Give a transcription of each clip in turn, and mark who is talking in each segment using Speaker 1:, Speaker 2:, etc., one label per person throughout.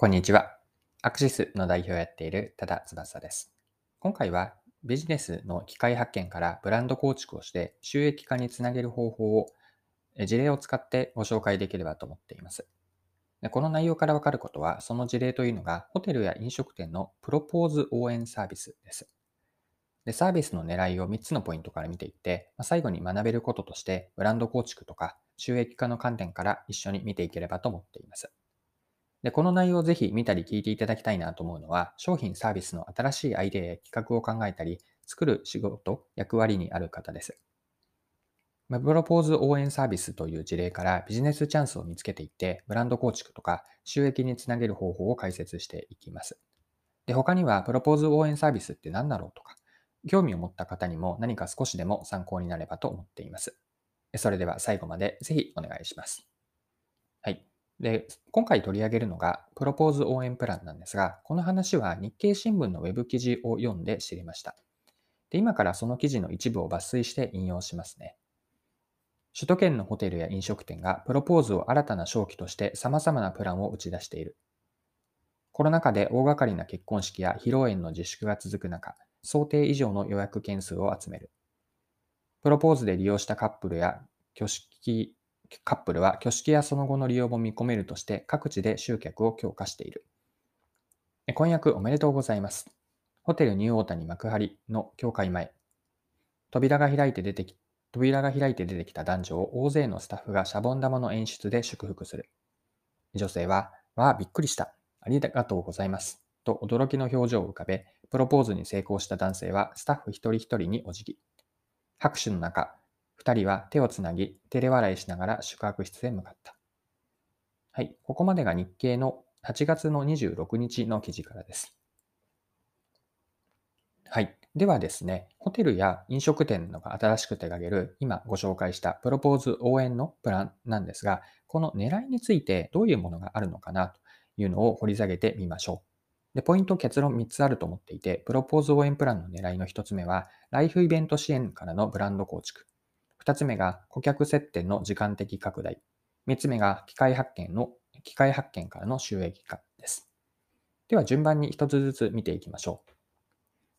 Speaker 1: こんにちは。アクシスの代表をやっている多田翼です。今回はビジネスの機械発見からブランド構築をして収益化につなげる方法を事例を使ってご紹介できればと思っています。でこの内容からわかることは、その事例というのがホテルや飲食店のプロポーズ応援サービスです。でサービスの狙いを3つのポイントから見ていって、ま最後に学べることとしてブランド構築とか収益化の観点から一緒に見ていければと思っています。で、この内容をぜひ見たり聞いていただきたいなと思うのは、商品サービスの新しいアイデアや企画を考えたり、作る仕事、役割にある方です。プロポーズ応援サービスという事例からビジネスチャンスを見つけていって、ブランド構築とか収益につなげる方法を解説していきます。で、他にはプロポーズ応援サービスって何だろうとか、興味を持った方にも何か少しでも参考になればと思っています。それでは最後までぜひお願いします。で、今回取り上げるのがプロポーズ応援プランなんですが、この話は日経新聞のウェブ記事を読んで知りました。で今からその記事の一部を抜粋して引用しますね。首都圏のホテルや飲食店がプロポーズを新たな商機として様々なプランを打ち出している。コロナ禍で大掛かりな結婚式や披露宴の自粛が続く中、想定以上の予約件数を集める。プロポーズで利用したカップルや挙式カップルは挙式やその後の利用も見込めるとして各地で集客を強化している。婚約おめでとうございます。ホテルニューオータニ幕張の教会前。扉が開いて出てき、扉が開いて出てきた男女を大勢のスタッフがシャボン玉の演出で祝福する。女性は、わあ、びっくりした。ありがとうございます。と驚きの表情を浮かべ、プロポーズに成功した男性はスタッフ一人一人にお辞儀。拍手の中、二人は手をつなぎ、照れ笑いしながら宿泊室へ向かった。はい、ここまでが日経の8月の26日の記事からです。はい。ではですね、ホテルや飲食店のが新しく手掛ける今ご紹介したプロポーズ応援のプランなんですが、この狙いについてどういうものがあるのかなというのを掘り下げてみましょう。で、ポイント結論3つあると思っていて、プロポーズ応援プランの狙いの1つ目は、ライフイベント支援からのブランド構築。二つ目が顧客接点の時間的拡大。三つ目が機械発見の、機械発見からの収益化です。では順番に一つずつ見ていきましょう。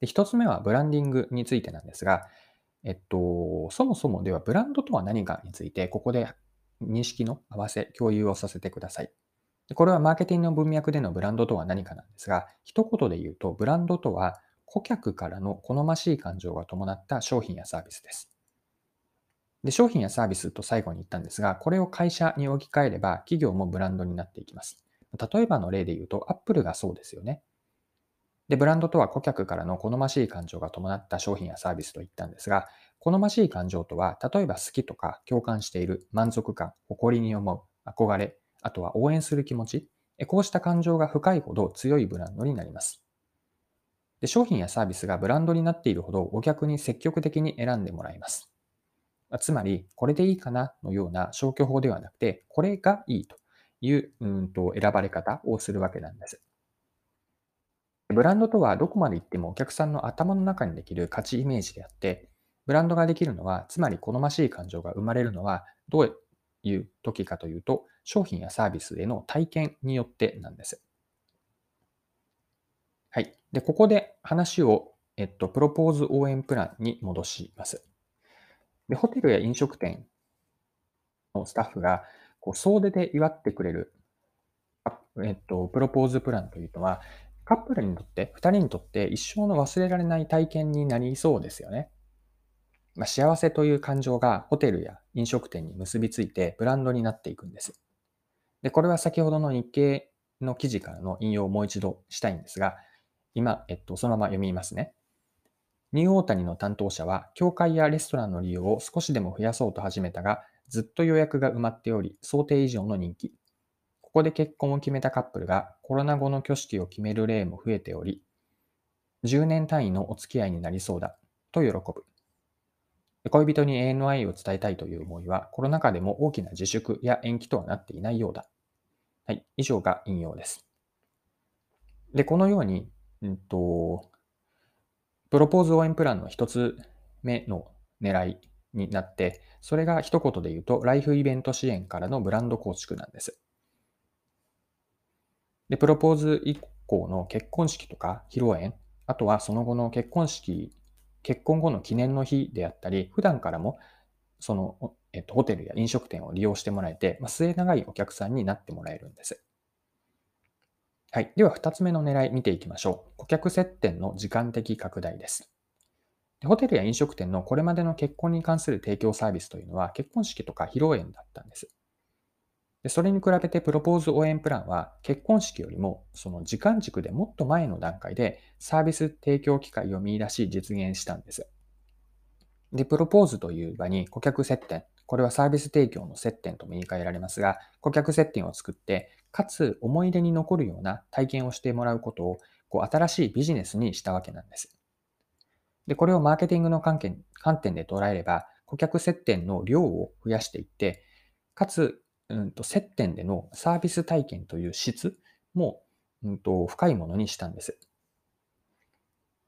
Speaker 1: で一つ目はブランディングについてなんですが、えっと、そもそもではブランドとは何かについて、ここで認識の合わせ、共有をさせてください。これはマーケティングの文脈でのブランドとは何かなんですが、一言で言うと、ブランドとは顧客からの好ましい感情が伴った商品やサービスです。で、商品やサービスと最後に言ったんですが、これを会社に置き換えれば企業もブランドになっていきます。例えばの例で言うと、アップルがそうですよね。で、ブランドとは顧客からの好ましい感情が伴った商品やサービスと言ったんですが、好ましい感情とは、例えば好きとか共感している、満足感、誇りに思う、憧れ、あとは応援する気持ち、こうした感情が深いほど強いブランドになります。で商品やサービスがブランドになっているほどお客に積極的に選んでもらいます。つまり、これでいいかなのような消去法ではなくて、これがいいといううんと選ばれ方をするわけなんです。ブランドとはどこまで行ってもお客さんの頭の中にできる価値イメージであって、ブランドができるのは、つまり好ましい感情が生まれるのは、どういう時かというと、商品やサービスへの体験によってなんです。はい。で、ここで話を、えっと、プロポーズ応援プランに戻します。で、ホテルや飲食店のスタッフが、こう、総出で祝ってくれる、えっと、プロポーズプランというのは、カップルにとって、二人にとって一生の忘れられない体験になりそうですよね。まあ、幸せという感情がホテルや飲食店に結びついてブランドになっていくんです。で、これは先ほどの日経の記事からの引用をもう一度したいんですが、今、えっと、そのまま読みますね。ニューオータニの担当者は、教会やレストランの利用を少しでも増やそうと始めたが、ずっと予約が埋まっており、想定以上の人気。ここで結婚を決めたカップルがコロナ後の挙式を決める例も増えており、10年単位のお付き合いになりそうだ、と喜ぶ。恋人に永遠の愛を伝えたいという思いは、コロナ禍でも大きな自粛や延期とはなっていないようだ。はい、以上が引用です。で、このように、うんと、プロポーズ応援プランの一つ目の狙いになって、それが一言で言うと、ライフイベント支援からのブランド構築なんです。で、プロポーズ以降の結婚式とか披露宴、あとはその後の結婚式、結婚後の記念の日であったり、普段からもその、えっと、ホテルや飲食店を利用してもらえて、まあ、末長いお客さんになってもらえるんです。はい。では、二つ目の狙い見ていきましょう。顧客接点の時間的拡大です。ホテルや飲食店のこれまでの結婚に関する提供サービスというのは結婚式とか披露宴だったんです。でそれに比べてプロポーズ応援プランは結婚式よりもその時間軸でもっと前の段階でサービス提供機会を見出し実現したんです。で、プロポーズという場に顧客接点、これはサービス提供の接点とも言い換えられますが、顧客接点を作って、かつ思い出に残るような体験をしてもらうことをこう新しいビジネスにしたわけなんです。で、これをマーケティングの観点観点で捉えれば、顧客接点の量を増やしていって、かつ、うんと、接点でのサービス体験という質も、うんと、深いものにしたんです。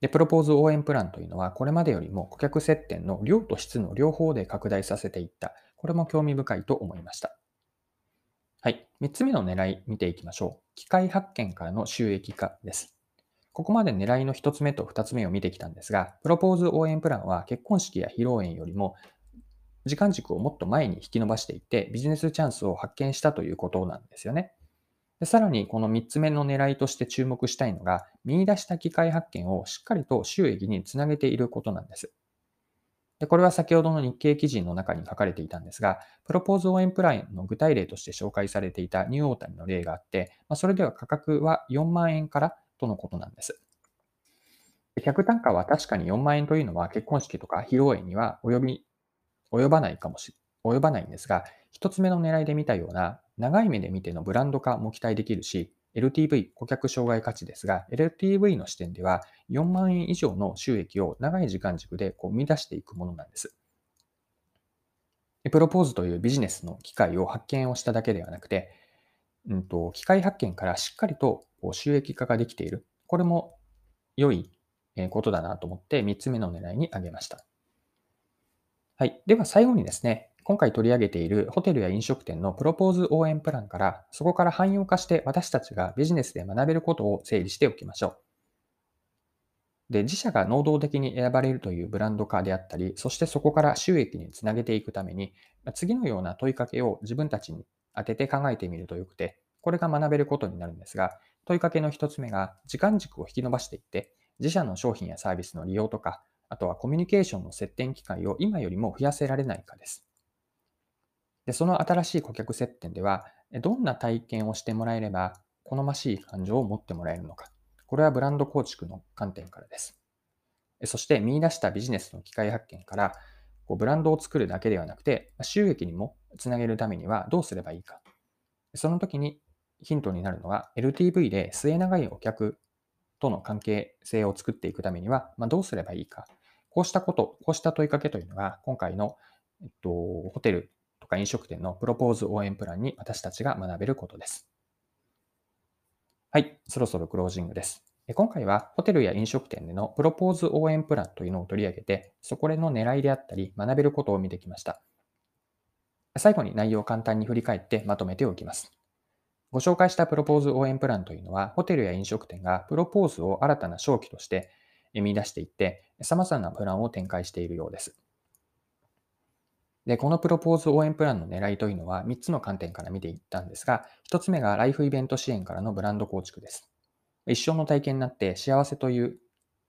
Speaker 1: で、プロポーズ応援プランというのは、これまでよりも顧客接点の量と質の両方で拡大させていった。これも興味深いと思いました。はい。3つ目の狙い見ていきましょう。機械発見からの収益化です。ここまで狙いの1つ目と2つ目を見てきたんですが、プロポーズ応援プランは結婚式や披露宴よりも時間軸をもっと前に引き伸ばしていってビジネスチャンスを発見したということなんですよね。でさらにこの3つ目の狙いとして注目したいのが、見出した機械発見をしっかりと収益につなげていることなんです。でこれは先ほどの日経記事の中に書かれていたんですが、プロポーズ応援プランの具体例として紹介されていたニューオータニの例があって、まあ、それでは価格は4万円からとのことなんです。客単価は確かに4万円というのは結婚式とか披露宴には及び及ばないかもし及ばないんですが、一つ目の狙いで見たような長い目で見てのブランド化も期待できるし、LTV、顧客障害価値ですが、LTV の視点では4万円以上の収益を長い時間軸でこう生み出していくものなんです。プロポーズというビジネスの機会を発見をしただけではなくて、うんと、機械発見からしっかりと収益化ができている。これも良いことだなと思って3つ目の狙いに挙げました。はい。では最後にですね、今回取り上げているホテルや飲食店のプロポーズ応援プランから、そこから汎用化して私たちがビジネスで学べることを整理しておきましょう。で、自社が能動的に選ばれるというブランド化であったり、そしてそこから収益につなげていくために、次のような問いかけを自分たちに当てて考えてみるとよくて、これが学べることになるんですが、問いかけの一つ目が時間軸を引き伸ばしていって、自社の商品やサービスの利用とか、あとはコミュニケーションの接点機会を今よりも増やせられないかです。で、その新しい顧客接点では、どんな体験をしてもらえれば、好ましい感情を持ってもらえるのか。これはブランド構築の観点からです。そして見出したビジネスの機会発見から、こうブランドを作るだけではなくて、収益にもつなげるためにはどうすればいいか。その時にヒントになるのは、LTV で末長いお客との関係性を作っていくためには、まあ、どうすればいいか。こうしたこと、こうした問いかけというのが、今回の、えっと、ホテルとか飲食店のプロポーズ応援プランに私たちが学べることです。はい、そろそろクロージングです。今回はホテルや飲食店でのプロポーズ応援プランというのを取り上げて、そこでの狙いであったり学べることを見てきました。最後に内容を簡単に振り返ってまとめておきます。ご紹介したプロポーズ応援プランというのは、ホテルや飲食店がプロポーズを新たな商機として見出していって、様々なプランを展開しているようです。で、このプロポーズ応援プランの狙いというのは3つの観点から見ていったんですが、1つ目がライフイベント支援からのブランド構築です。一生の体験になって幸せという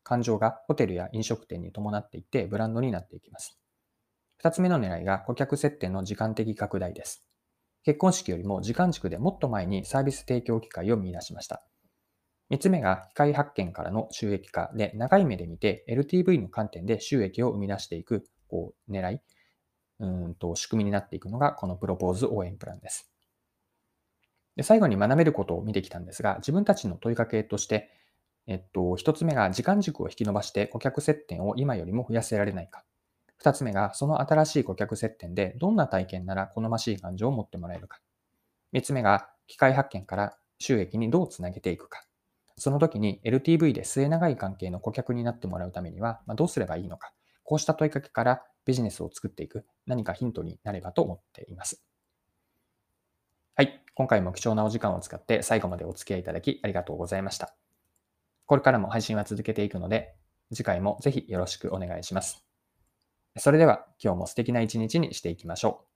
Speaker 1: 感情がホテルや飲食店に伴っていてブランドになっていきます。2つ目の狙いが顧客接点の時間的拡大です。結婚式よりも時間軸でもっと前にサービス提供機会を見出しました。3つ目が機械発見からの収益化で長い目で見て LTV の観点で収益を生み出していくこう狙い。うんと仕組みになっていくのがこのプロポーズ応援プランです。で最後に学べることを見てきたんですが、自分たちの問いかけとして、えっと、一つ目が時間軸を引き伸ばして顧客接点を今よりも増やせられないか。二つ目がその新しい顧客接点でどんな体験なら好ましい感情を持ってもらえるか。三つ目が機械発見から収益にどうつなげていくか。その時に LTV で末長い関係の顧客になってもらうためには、まあ、どうすればいいのか。こうした問いかけからビジネスを作っていく何かヒントになればと思っています。はい。今回も貴重なお時間を使って最後までお付き合いいただきありがとうございました。これからも配信は続けていくので、次回もぜひよろしくお願いします。それでは今日も素敵な一日にしていきましょう。